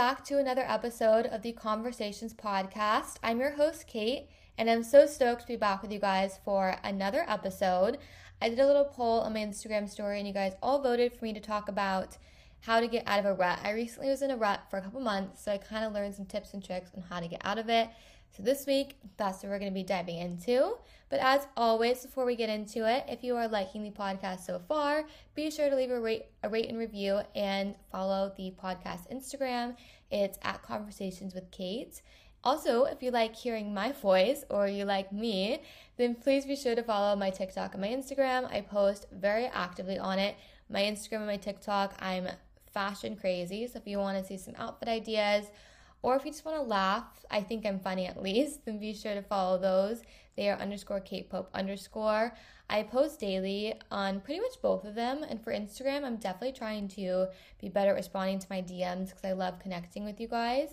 back to another episode of the Konversations Podcast. I'm your host, Kate, and I'm so stoked to be back with you guys for another episode. I did a little poll on my Instagram story, and you guys all voted for me to talk about how to get out of a rut. I recently was in a rut for a couple months, so I kind of learned some tips and tricks on how to get out of it. So this week, that's what we're going to be diving into. But as always, before we get into it, if you are liking the podcast so far, be sure to leave a rate, a rate and review and follow the podcast Instagram. It's at Konversations with Kate. Also, if you like hearing my voice or you like me, then please be sure to follow my TikTok and my Instagram. I post very actively on it. My Instagram and my TikTok, I'm fashion crazy. So if you want to see some outfit ideas, or if you just want to laugh, I think I'm funny at least, then be sure to follow those. They are underscore Kate Pope underscore. I post daily on pretty much both of them. And for Instagram, I'm definitely trying to be better at responding to my DMs because I love connecting with you guys.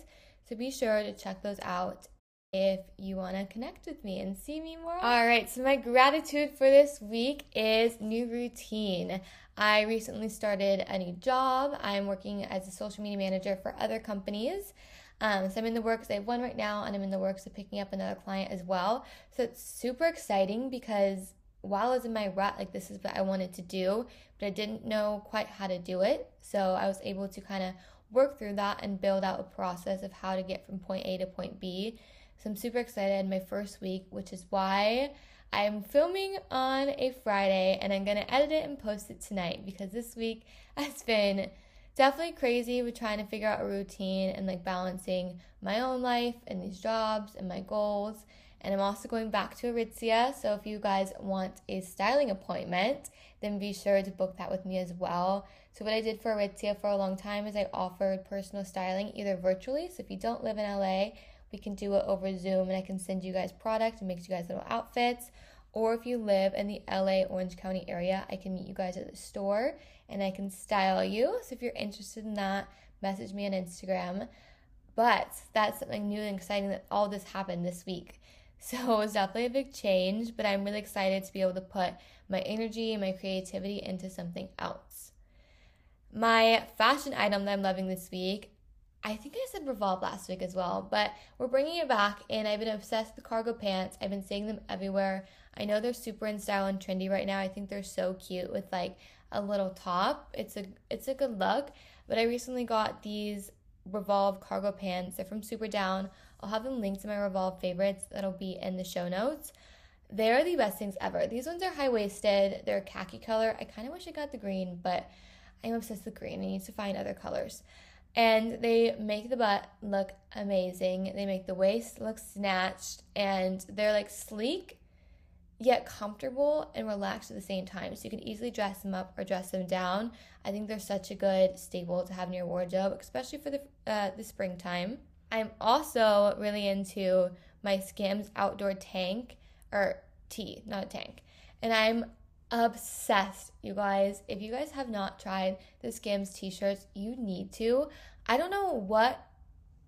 So be sure to check those out if you want to connect with me and see me more. All right, so my gratitude for this week is new routine. I recently started a new job. I'm working as a social media manager for other companies. Um, so I'm in the works. I have one right now, and I'm in the works of picking up another client as well. So it's super exciting because while I was in my rut, like this is what I wanted to do, but I didn't know quite how to do it. So I was able to kind of work through that and build out a process of how to get from point A to point B. So I'm super excited. My first week, which is why I'm filming on a Friday and I'm gonna edit it and post it tonight because this week has been definitely crazy with trying to figure out a routine and like balancing my own life and these jobs and my goals. And I'm also going back to Aritzia. So if you guys want a styling appointment, then be sure to book that with me as well. So what I did for Aritzia for a long time is I offered personal styling either virtually. So if you don't live in LA, we can do it over Zoom and I can send you guys product and make you guys little outfits. Or if you live in the LA Orange County area, I can meet you guys at the store and I can style you. So if you're interested in that, message me on Instagram. But that's something new and exciting that all this happened this week. So it was definitely a big change, but I'm really excited to be able to put my energy and my creativity into something else. My fashion item that I'm loving this week, I think I said Revolve last week as well, but we're bringing it back, and I've been obsessed with cargo pants. I've been seeing them everywhere. I know they're super in style and trendy right now. I think they're so cute with like a little top. It's a it's a good look. But I recently got these Revolve cargo pants. They're from superdown. I'll have them linked to my Revolve favorites that'll be in the show notes. They're the best things ever. These ones are high waisted. They're khaki color. I kind of wish I got the green, but I'm obsessed with green. I need to find other colors. And they make the butt look amazing. They make the waist look snatched and they're like sleek yet comfortable and relaxed at the same time. So you can easily dress them up or dress them down. I think they're such a good staple to have in your wardrobe, especially for the uh, the springtime. I'm also really into my Skims outdoor tank or tee, not a tank, and I'm obsessed, you guys. If you guys have not tried the Skims t-shirts, you need to. I don't know what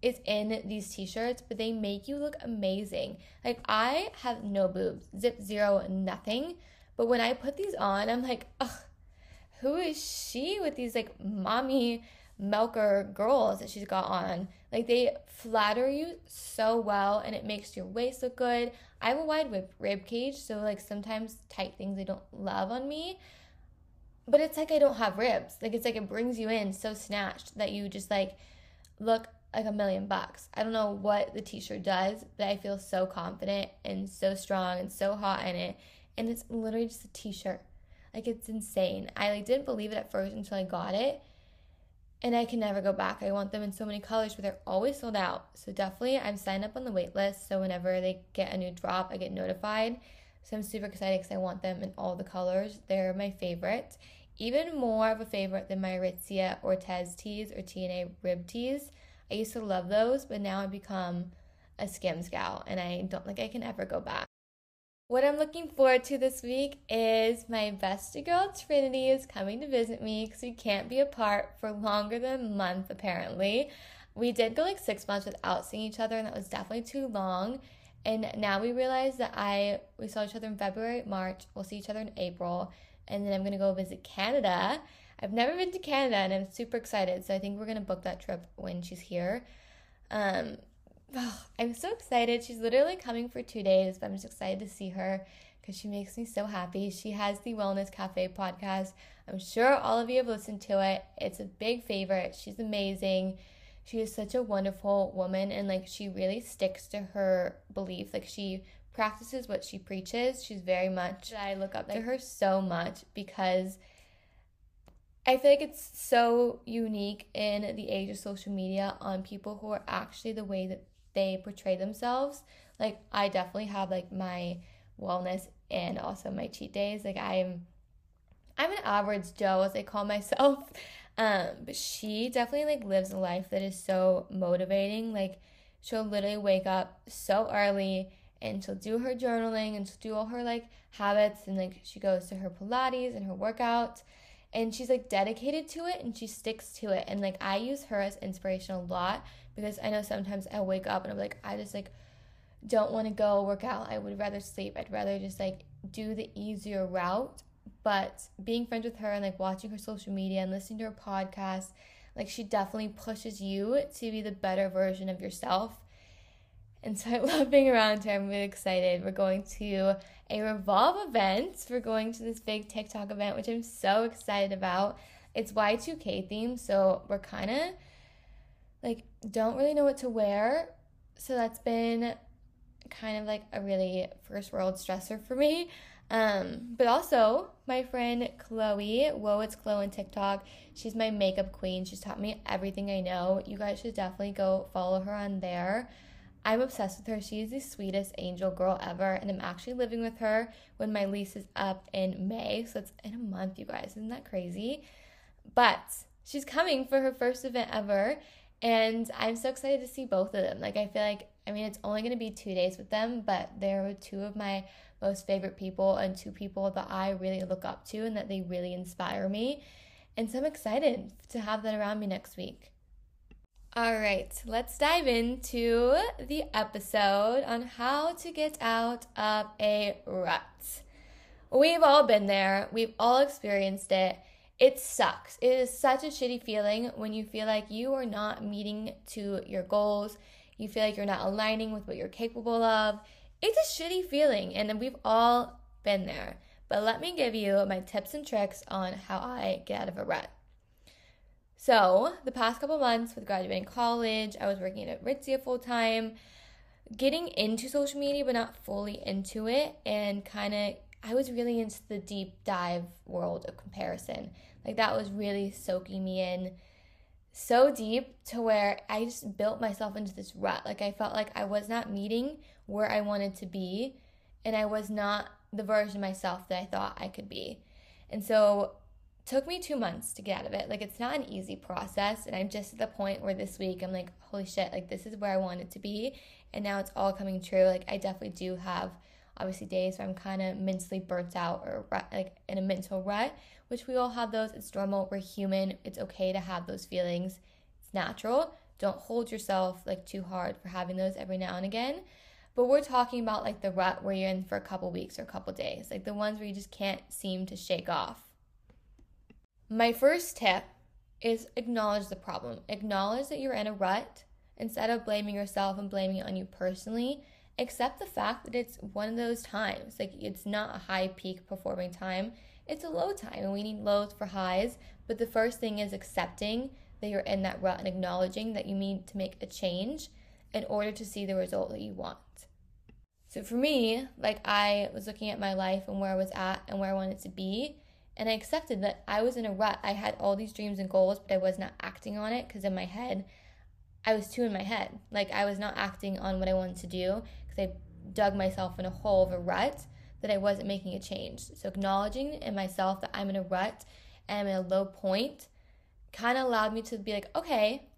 is in these t-shirts, but they make you look amazing. Like I have no boobs, zip zero, nothing. But when I put these on, I'm like, ugh, who is she with these like mommy milker girls that she's got on? Like they flatter you so well and it makes your waist look good. I have a wide rib, rib cage, so like sometimes tight things I don't love on me. But it's like I don't have ribs. Like it's like it brings you in so snatched that you just like look like a million bucks. I don't know what the t-shirt does, but I feel so confident and so strong and so hot in it. And it's literally just a t-shirt. Like it's insane. I like didn't believe it at first until I got it. And I can never go back. I want them in so many colors, but they're always sold out. So definitely I'm signed up on the wait list. So whenever they get a new drop, I get notified. So I'm super excited because I want them in all the colors. They're my favorite. Even more of a favorite than my Aritzia Ortez tees or TNA rib tees. I used to love those, but now I've become a Skims gal and I don't think I can ever go back. What I'm looking forward to this week is my bestie girl Trinity is coming to visit me because we can't be apart for longer than a month apparently. We did go like six months without seeing each other, and that was definitely too long. And now we realize that I we saw each other in February, March. We'll see each other in April, and then I'm gonna go visit Canada I've never been to Canada and I'm super excited. So I think we're going to book that trip when she's here. Um, oh, I'm so excited. She's literally coming for two days, but I'm just excited to see her because she makes me so happy. She has the Wellness Cafe podcast. I'm sure all of you have listened to it. It's a big favorite. She's amazing. She is such a wonderful woman and like she really sticks to her belief. Like she practices what she preaches. She's very much I look up to her so much because I feel like it's so unique in the age of social media on people who are actually the way that they portray themselves. Like I definitely have like my wellness and also my cheat days. Like I'm I'm an average Joe as I call myself. Um, but she definitely like lives a life that is so motivating. Like she'll literally wake up so early and she'll do her journaling and she'll do all her like habits and like she goes to her Pilates and her workout and she's like dedicated to it and she sticks to it. And like I use her as inspiration a lot because I know sometimes I wake up and I'm like, I just like don't want to go work out. I would rather sleep. I'd rather just like do the easier route. But being friends with her and like watching her social media and listening to her podcast, like she definitely pushes you to be the better version of yourself. And so I love being around her. I'm really excited. We're going to a Revolve event. We're going to this big TikTok event, which I'm so excited about. It's Y2K theme, so we're kind of like don't really know what to wear. So that's been kind of like a really first world stressor for me. Um, but also my friend Chloe, whoa, it's Chloe on TikTok. She's my makeup queen. She's taught me everything I know. You guys should definitely go follow her on there. I'm obsessed with her. She is the sweetest angel girl ever, and I'm actually living with her when my lease is up in May. So it's in a month, you guys. Isn't that crazy? But she's coming for her first event ever, and I'm so excited to see both of them. Like, I feel like, I mean, it's only going to be two days with them, but they're two of my most favorite people and two people that I really look up to and that they really inspire me. And so I'm excited to have that around me next week. All right, let's dive into the episode on how to get out of a rut. We've all been there, we've all experienced it. It sucks. It is such a shitty feeling when you feel like you are not meeting to your goals. You feel like you're not aligning with what you're capable of. It's a shitty feeling, and we've all been there. But let me give you my tips and tricks on how I get out of a rut. So, the past couple months with graduating college, I was working at Aritzia full time, getting into social media, but not fully into it, and kind of, I was really into the deep dive world of comparison. Like, that was really soaking me in so deep to where I just built myself into this rut. Like, I felt like I was not meeting where I wanted to be, and I was not the version of myself that I thought I could be. And so took me two months to get out of it. Like it's not an easy process. And I'm just at the point where this week I'm like, holy shit, like this is where I wanted to be. And now it's all coming true. Like I definitely do have obviously days where I'm kind of mentally burnt out or like in a mental rut, which we all have those. It's normal. We're human. It's okay to have those feelings. It's natural. Don't hold yourself like too hard for having those every now and again. But we're talking about like the rut where you're in for a couple weeks or a couple days, like the ones where you just can't seem to shake off. My first tip is acknowledge the problem. Acknowledge that you're in a rut instead of blaming yourself and blaming it on you personally. Accept the fact that it's one of those times. Like it's not a high peak performing time, it's a low time, and we need lows for highs. But the first thing is accepting that you're in that rut and acknowledging that you need to make a change in order to see the result that you want. So for me, like I was looking at my life and where I was at and where I wanted to be, and I accepted that I was in a rut. I had all these dreams and goals, but I was not acting on it because in my head, I was too in my head. Like I was not acting on what I wanted to do because I dug myself in a hole of a rut that I wasn't making a change. So acknowledging in myself that I'm in a rut and I'm a low point kind of allowed me to be like, okay,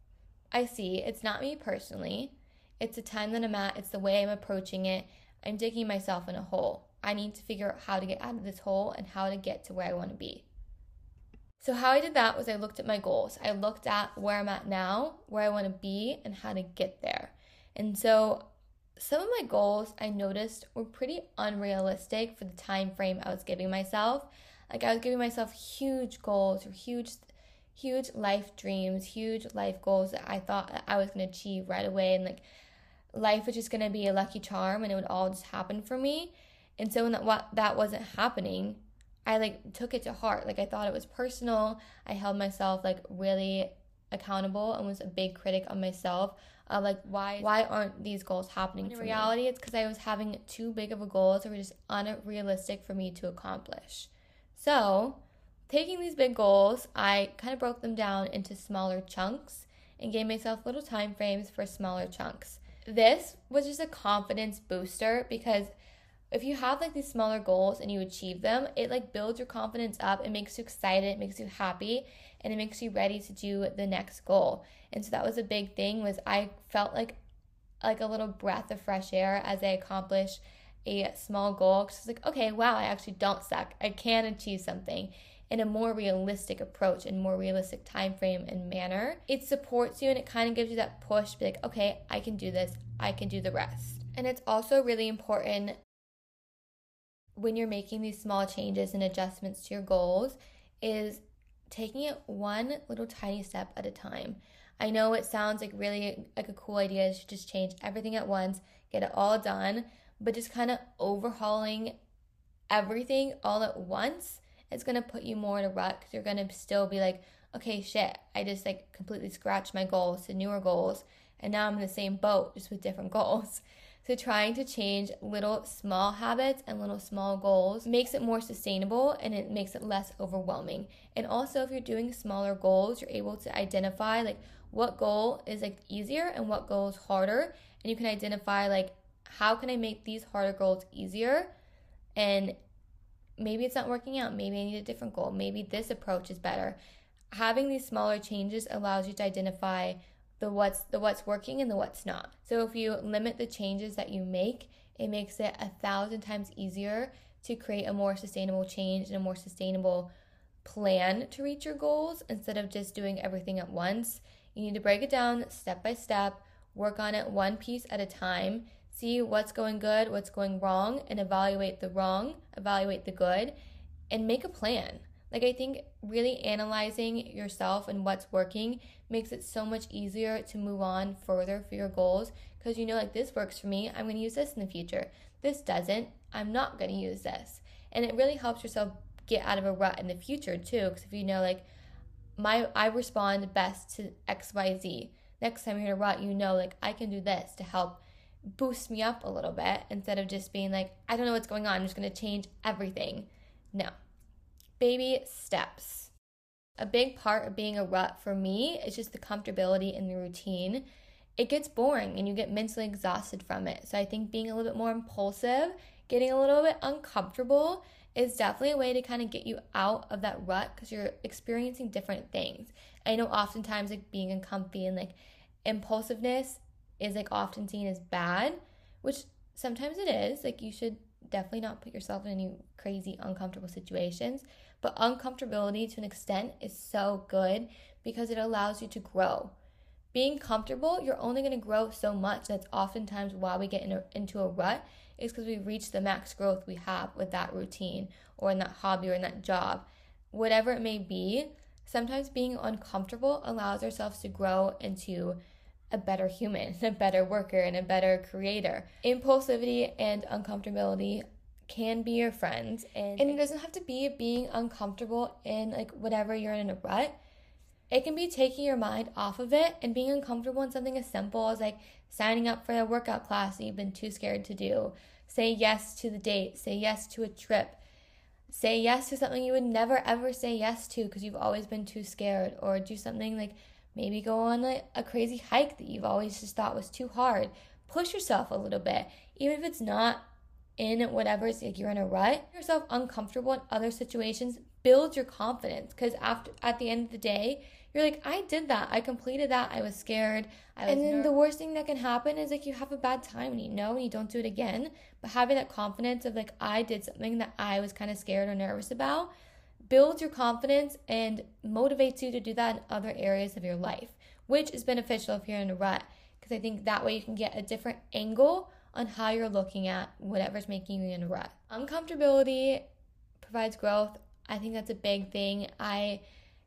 I see. It's not me personally. It's the time that I'm at. It's the way I'm approaching it. I'm digging myself in a hole. I need to figure out how to get out of this hole and how to get to where I want to be. So, how I did that was I looked at my goals. I looked at where I'm at now, where I want to be, and how to get there. And so, some of my goals I noticed were pretty unrealistic for the time frame I was giving myself. Like I was giving myself huge goals or huge huge life dreams, huge life goals that I thought I was going to achieve right away and like life was just going to be a lucky charm and it would all just happen for me. And so when that what that wasn't happening, I like took it to heart. Like I thought it was personal. I held myself like really accountable and was a big critic of myself of like why why aren't these goals happening in reality me? it's because i was having too big of a goals that were just unrealistic for me to accomplish so taking these big goals i kind of broke them down into smaller chunks and gave myself little time frames for smaller chunks this was just a confidence booster because if you have like these smaller goals and you achieve them, it like builds your confidence up. It makes you excited, it makes you happy, and it makes you ready to do the next goal. And so that was a big thing was I felt like like a little breath of fresh air as I accomplished a small goal because it's like, okay, wow, I actually don't suck. I can achieve something in a more realistic approach and more realistic time frame and manner. It supports you and it kind of gives you that push, be like, okay, I can do this, I can do the rest. And it's also really important when you're making these small changes and adjustments to your goals is taking it one little tiny step at a time. I know it sounds like really like a cool idea to just change everything at once, get it all done, but just kind of overhauling everything all at once is going to put you more in a rut because you're going to still be like, okay, shit, I just like completely scratched my goals to newer goals, and now I'm in the same boat just with different goals. So, trying to change little small habits and little small goals makes it more sustainable and it makes it less overwhelming. And also, if you're doing smaller goals, you're able to identify like what goal is like easier and what goal is harder. And you can identify like how can I make these harder goals easier? And maybe it's not working out. Maybe I need a different goal. Maybe this approach is better. Having these smaller changes allows you to identify the what's the what's working and the what's not. So if you limit the changes that you make, it makes it a thousand times easier to create a more sustainable change and a more sustainable plan to reach your goals instead of just doing everything at once. You need to break it down step by step, work on it one piece at a time, see what's going good, what's going wrong, and evaluate the wrong, evaluate the good, and make a plan. Like, I think really analyzing yourself and what's working makes it so much easier to move on further for your goals because you know, like, this works for me. I'm going to use this in the future. This doesn't. I'm not going to use this. And it really helps yourself get out of a rut in the future, too. Because if you know, like, my I respond best to XYZ. Next time you're in a rut, you know, like, I can do this to help boost me up a little bit instead of just being like, I don't know what's going on. I'm just going to change everything. No, baby steps. A big part of being a rut for me is just the comfortability in the routine. It gets boring and you get mentally exhausted from it. So I think being a little bit more impulsive, getting a little bit uncomfortable is definitely a way to kind of get you out of that rut because you're experiencing different things. I know oftentimes like being uncomfy and like impulsiveness is like often seen as bad, which sometimes it is. Like you should definitely not put yourself in any crazy uncomfortable situations. But uncomfortability to an extent is so good because it allows you to grow. Being comfortable, you're only going to grow so much. That's oftentimes why we get in a, into a rut, is because we reach the max growth we have with that routine or in that hobby or in that job. Whatever it may be, sometimes being uncomfortable allows ourselves to grow into a better human, a better worker, and a better creator. Impulsivity and uncomfortability can be your friends and, and it doesn't have to be being uncomfortable in like whatever you're in a rut. It can be taking your mind off of it and being uncomfortable in something as simple as like signing up for a workout class that you've been too scared to do. Say yes to the date. Say yes to a trip. Say yes to something you would never ever say yes to because you've always been too scared. Or do something like maybe go on a, a crazy hike that you've always just thought was too hard. Push yourself a little bit even if it's not in whatever it's like you're in a rut, yourself uncomfortable in other situations builds your confidence because after at the end of the day, you're like, I did that, I completed that, I was scared. I was and then ner- the worst thing that can happen is like you have a bad time and you know and you don't do it again. But having that confidence of like I did something that I was kind of scared or nervous about builds your confidence and motivates you to do that in other areas of your life, which is beneficial if you're in a rut. Because I think that way you can get a different angle on how you're looking at whatever's making you in a rut. Uncomfortability provides growth. I think that's a big thing. I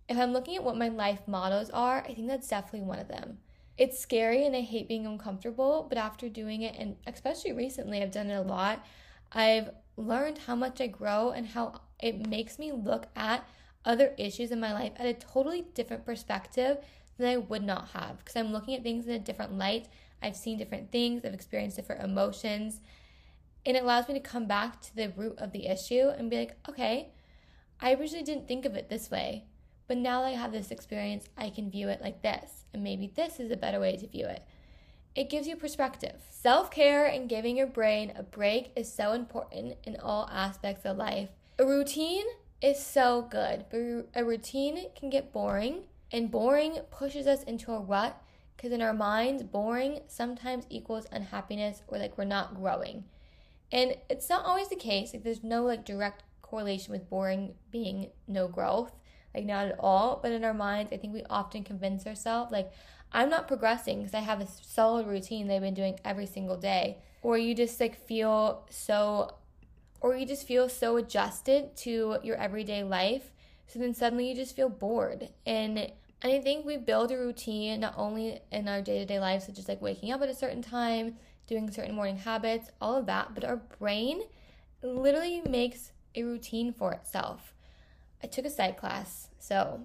if I'm looking at what my life mottos are, I think that's definitely one of them. It's scary and I hate being uncomfortable, but after doing it and especially recently I've done it a lot, I've learned how much I grow and how it makes me look at other issues in my life at a totally different perspective than I would not have because I'm looking at things in a different light. I've seen different things, I've experienced different emotions, and it allows me to come back to the root of the issue and be like, okay, I originally didn't think of it this way, but now that I have this experience, I can view it like this, and maybe this is a better way to view it. It gives you perspective. Self care and giving your brain a break is so important in all aspects of life. A routine is so good, but a routine can get boring, and boring pushes us into a rut because in our minds, boring sometimes equals unhappiness or like we're not growing. And it's not always the case. Like there's no like direct correlation with boring being no growth, like not at all. But in our minds, I think we often convince ourselves like I'm not progressing because I have a solid routine that I've been doing every single day. Or you just like feel so or you just feel so adjusted to your everyday life. So then suddenly you just feel bored. And and I think we build a routine not only in our day to day lives, such as like waking up at a certain time, doing certain morning habits, all of that, but our brain literally makes a routine for itself. I took a psych class, so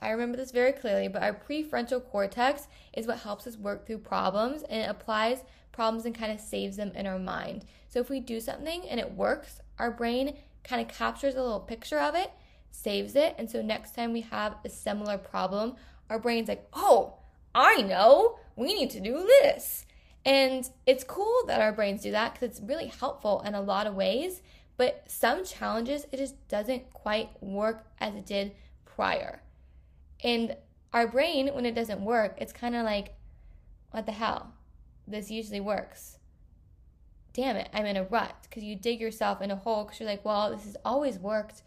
I remember this very clearly, but our prefrontal cortex is what helps us work through problems and it applies problems and kind of saves them in our mind. So if we do something and it works, our brain kind of captures a little picture of it, saves it, and so next time we have a similar problem, our brain's like, oh, I know, we need to do this. And it's cool that our brains do that because it's really helpful in a lot of ways. But some challenges, it just doesn't quite work as it did prior. And our brain, when it doesn't work, it's kind of like, what the hell? This usually works. Damn it, I'm in a rut because you dig yourself in a hole because you're like, well, this has always worked.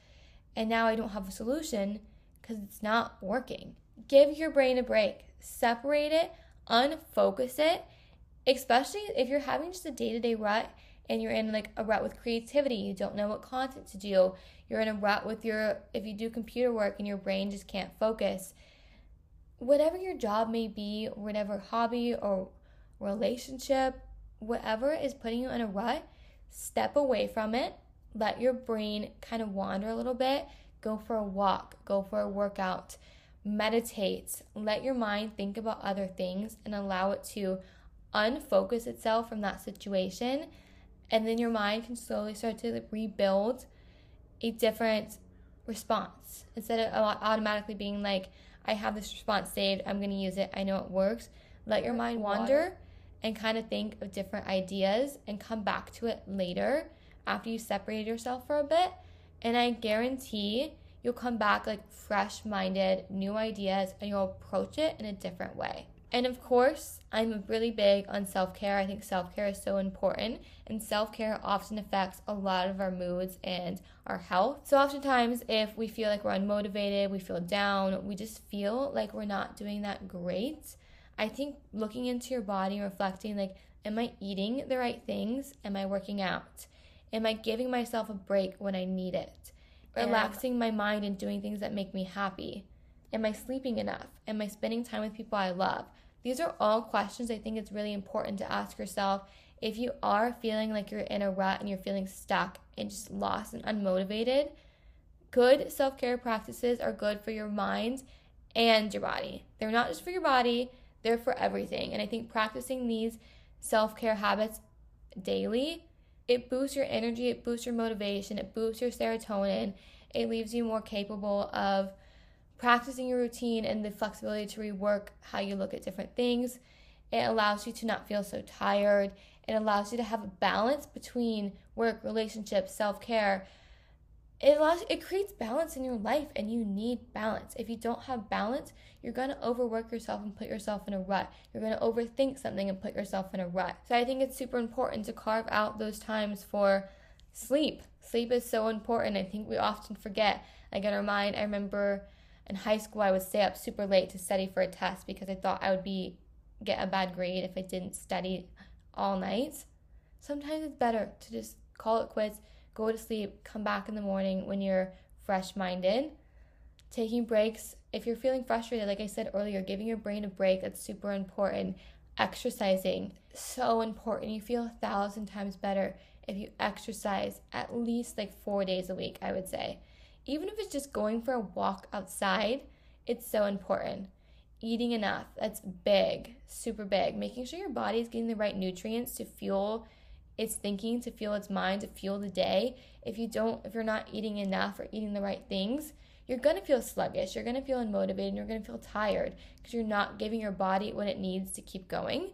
And now I don't have a solution because it's not working. Give your brain a break, separate it, unfocus it, especially if you're having just a day to day rut and you're in like a rut with creativity, you don't know what content to do, you're in a rut with your, if you do computer work and your brain just can't focus, whatever your job may be, whatever hobby or relationship, whatever is putting you in a rut, step away from it, let your brain kind of wander a little bit, go for a walk, go for a workout, meditate, let your mind think about other things and allow it to unfocus itself from that situation. And then your mind can slowly start to rebuild a different response. Instead of automatically being like i have this response saved i'm going to use it i know it works. Let your mind wander and kind of think of different ideas and come back to it later after you separated yourself for a bit and i guarantee you'll come back like fresh minded new ideas and you'll approach it in a different way and of course, I'm really big on self care. I think self care is so important, and self care often affects a lot of our moods and our health. So, oftentimes, if we feel like we're unmotivated, we feel down, we just feel like we're not doing that great. I think looking into your body, reflecting, like, am I eating the right things? Am I working out? Am I giving myself a break when I need it? Relaxing my mind and doing things that make me happy? Am I sleeping enough? Am I spending time with people I love? These are all questions I think it's really important to ask yourself if you are feeling like you're in a rut and you're feeling stuck and just lost and unmotivated. Good self care practices are good for your mind and your body. They're not just for your body, they're for everything. And I think practicing these self care habits daily, it boosts your energy, it boosts your motivation, it boosts your serotonin, it leaves you more capable of practicing your routine and the flexibility to rework how you look at different things. It allows you to not feel so tired. It allows you to have a balance between work, relationships, self care. It allows it creates balance in your life and you need balance. If you don't have balance, you're gonna overwork yourself and put yourself in a rut. You're gonna overthink something and put yourself in a rut. So I think it's super important to carve out those times for sleep. Sleep is so important. I think we often forget. Like in our mind, I remember in high school I would stay up super late to study for a test because I thought I would be get a bad grade if I didn't study all night. Sometimes it's better to just call it quits, go to sleep, come back in the morning when you're fresh minded. Taking breaks, if you're feeling frustrated, like I said earlier, giving your brain a break, that's super important. Exercising, so important. You feel a thousand times better if you exercise at least like four days a week, I would say. Even if it's just going for a walk outside, it's so important. Eating enough, that's big, super big. Making sure your body is getting the right nutrients to fuel its thinking, to fuel its mind, to fuel the day. If you don't, if you're not eating enough or eating the right things, you're gonna feel sluggish, you're gonna feel unmotivated, and you're gonna feel tired because you're not giving your body what it needs to keep going.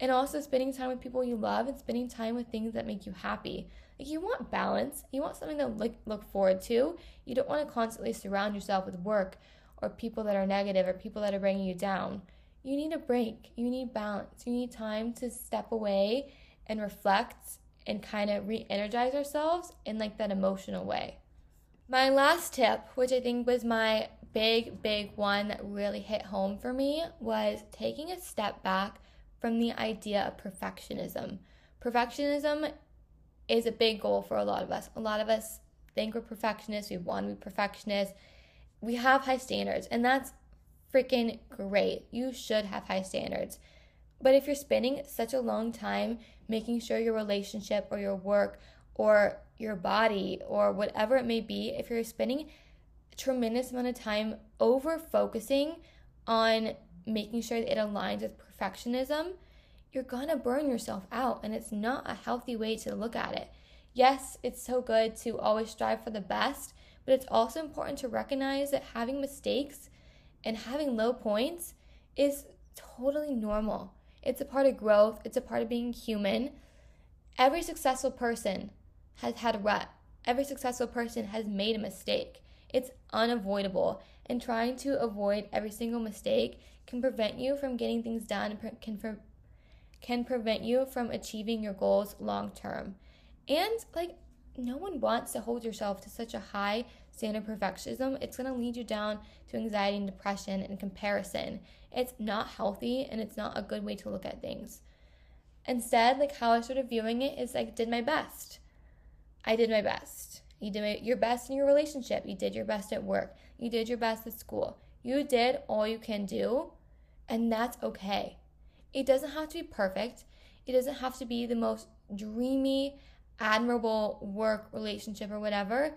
And also spending time with people you love and spending time with things that make you happy. Like you want balance, you want something to look, look forward to. You don't want to constantly surround yourself with work or people that are negative or people that are bringing you down. You need a break, you need balance, you need time to step away and reflect and kind of re energize ourselves in like that emotional way. My last tip, which I think was my big, big one that really hit home for me, was taking a step back from the idea of perfectionism. Perfectionism is a big goal for a lot of us. A lot of us think we're perfectionists, we want to be perfectionists. We have high standards, and that's freaking great. You should have high standards. But if you're spending such a long time making sure your relationship or your work or your body or whatever it may be, if you're spending a tremendous amount of time over focusing on making sure that it aligns with perfectionism, you're gonna burn yourself out, and it's not a healthy way to look at it. Yes, it's so good to always strive for the best, but it's also important to recognize that having mistakes and having low points is totally normal. It's a part of growth, it's a part of being human. Every successful person has had a rut, every successful person has made a mistake. It's unavoidable, and trying to avoid every single mistake can prevent you from getting things done, can, pre- can prevent you from achieving your goals long term. And like, no one wants to hold yourself to such a high standard perfectionism. It's going to lead you down to anxiety and depression and comparison. It's not healthy and it's not a good way to look at things. Instead, like how I started viewing it is like, did my best. I did my best. You did your best in your relationship. You did your best at work. You did your best at school. You did all you can do, and that's okay. It doesn't have to be perfect. It doesn't have to be the most dreamy, admirable work relationship or whatever.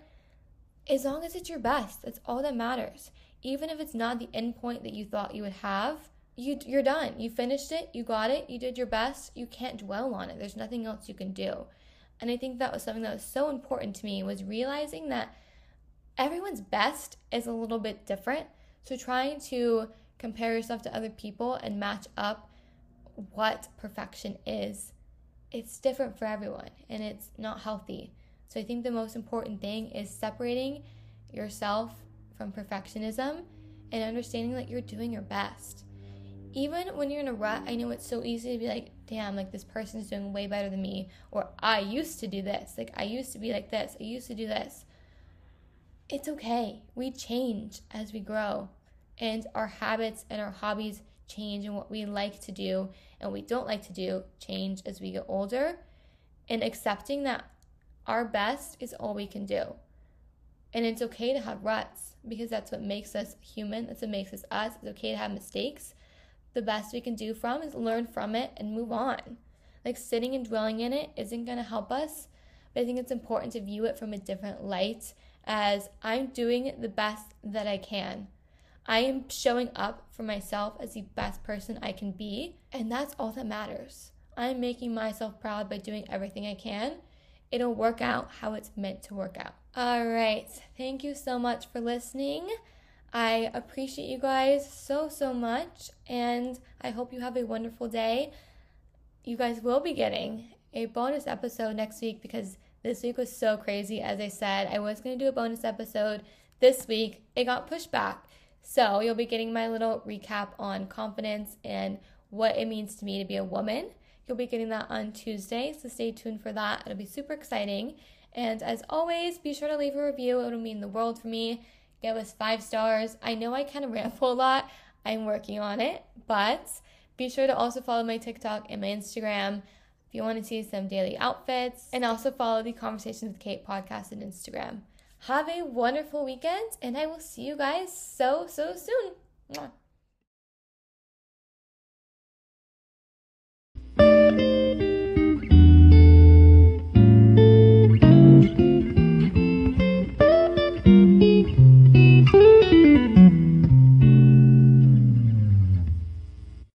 As long as it's your best, that's all that matters. Even if it's not the end point that you thought you would have, you, you're done. You finished it, you got it, you did your best. You can't dwell on it. There's nothing else you can do. And I think that was something that was so important to me was realizing that everyone's best is a little bit different. So trying to compare yourself to other people and match up what perfection is, it's different for everyone and it's not healthy. So I think the most important thing is separating yourself from perfectionism and understanding that you're doing your best. Even when you're in a rut, I know it's so easy to be like, damn, like this person is doing way better than me, or I used to do this, like I used to be like this, I used to do this. It's okay. We change as we grow, and our habits and our hobbies change, and what we like to do and we don't like to do change as we get older, and accepting that our best is all we can do. And it's okay to have ruts because that's what makes us human. That's what makes us us. It's okay to have mistakes the best we can do from is learn from it and move on. Like sitting and dwelling in it isn't going to help us, but I think it's important to view it from a different light as I'm doing the best that I can. I am showing up for myself as the best person I can be, and that's all that matters. I'm making myself proud by doing everything I can. It'll work out how it's meant to work out. All right. Thank you so much for listening. I appreciate you guys so, so much, and I hope you have a wonderful day. You guys will be getting a bonus episode next week because this week was so crazy. As I said, I was going to do a bonus episode this week, it got pushed back. So you'll be getting my little recap on confidence and what it means to me to be a woman. You'll be getting that on Tuesday, so stay tuned for that. It'll be super exciting. And as always, be sure to leave a review, it'll mean the world for me give us five stars. I know I kind of ramble a lot. I'm working on it, but be sure to also follow my TikTok and my Instagram if you want to see some daily outfits, and also follow the Konversations with Kate podcast and Instagram. Have a wonderful weekend, and I will see you guys so, so soon. Mwah.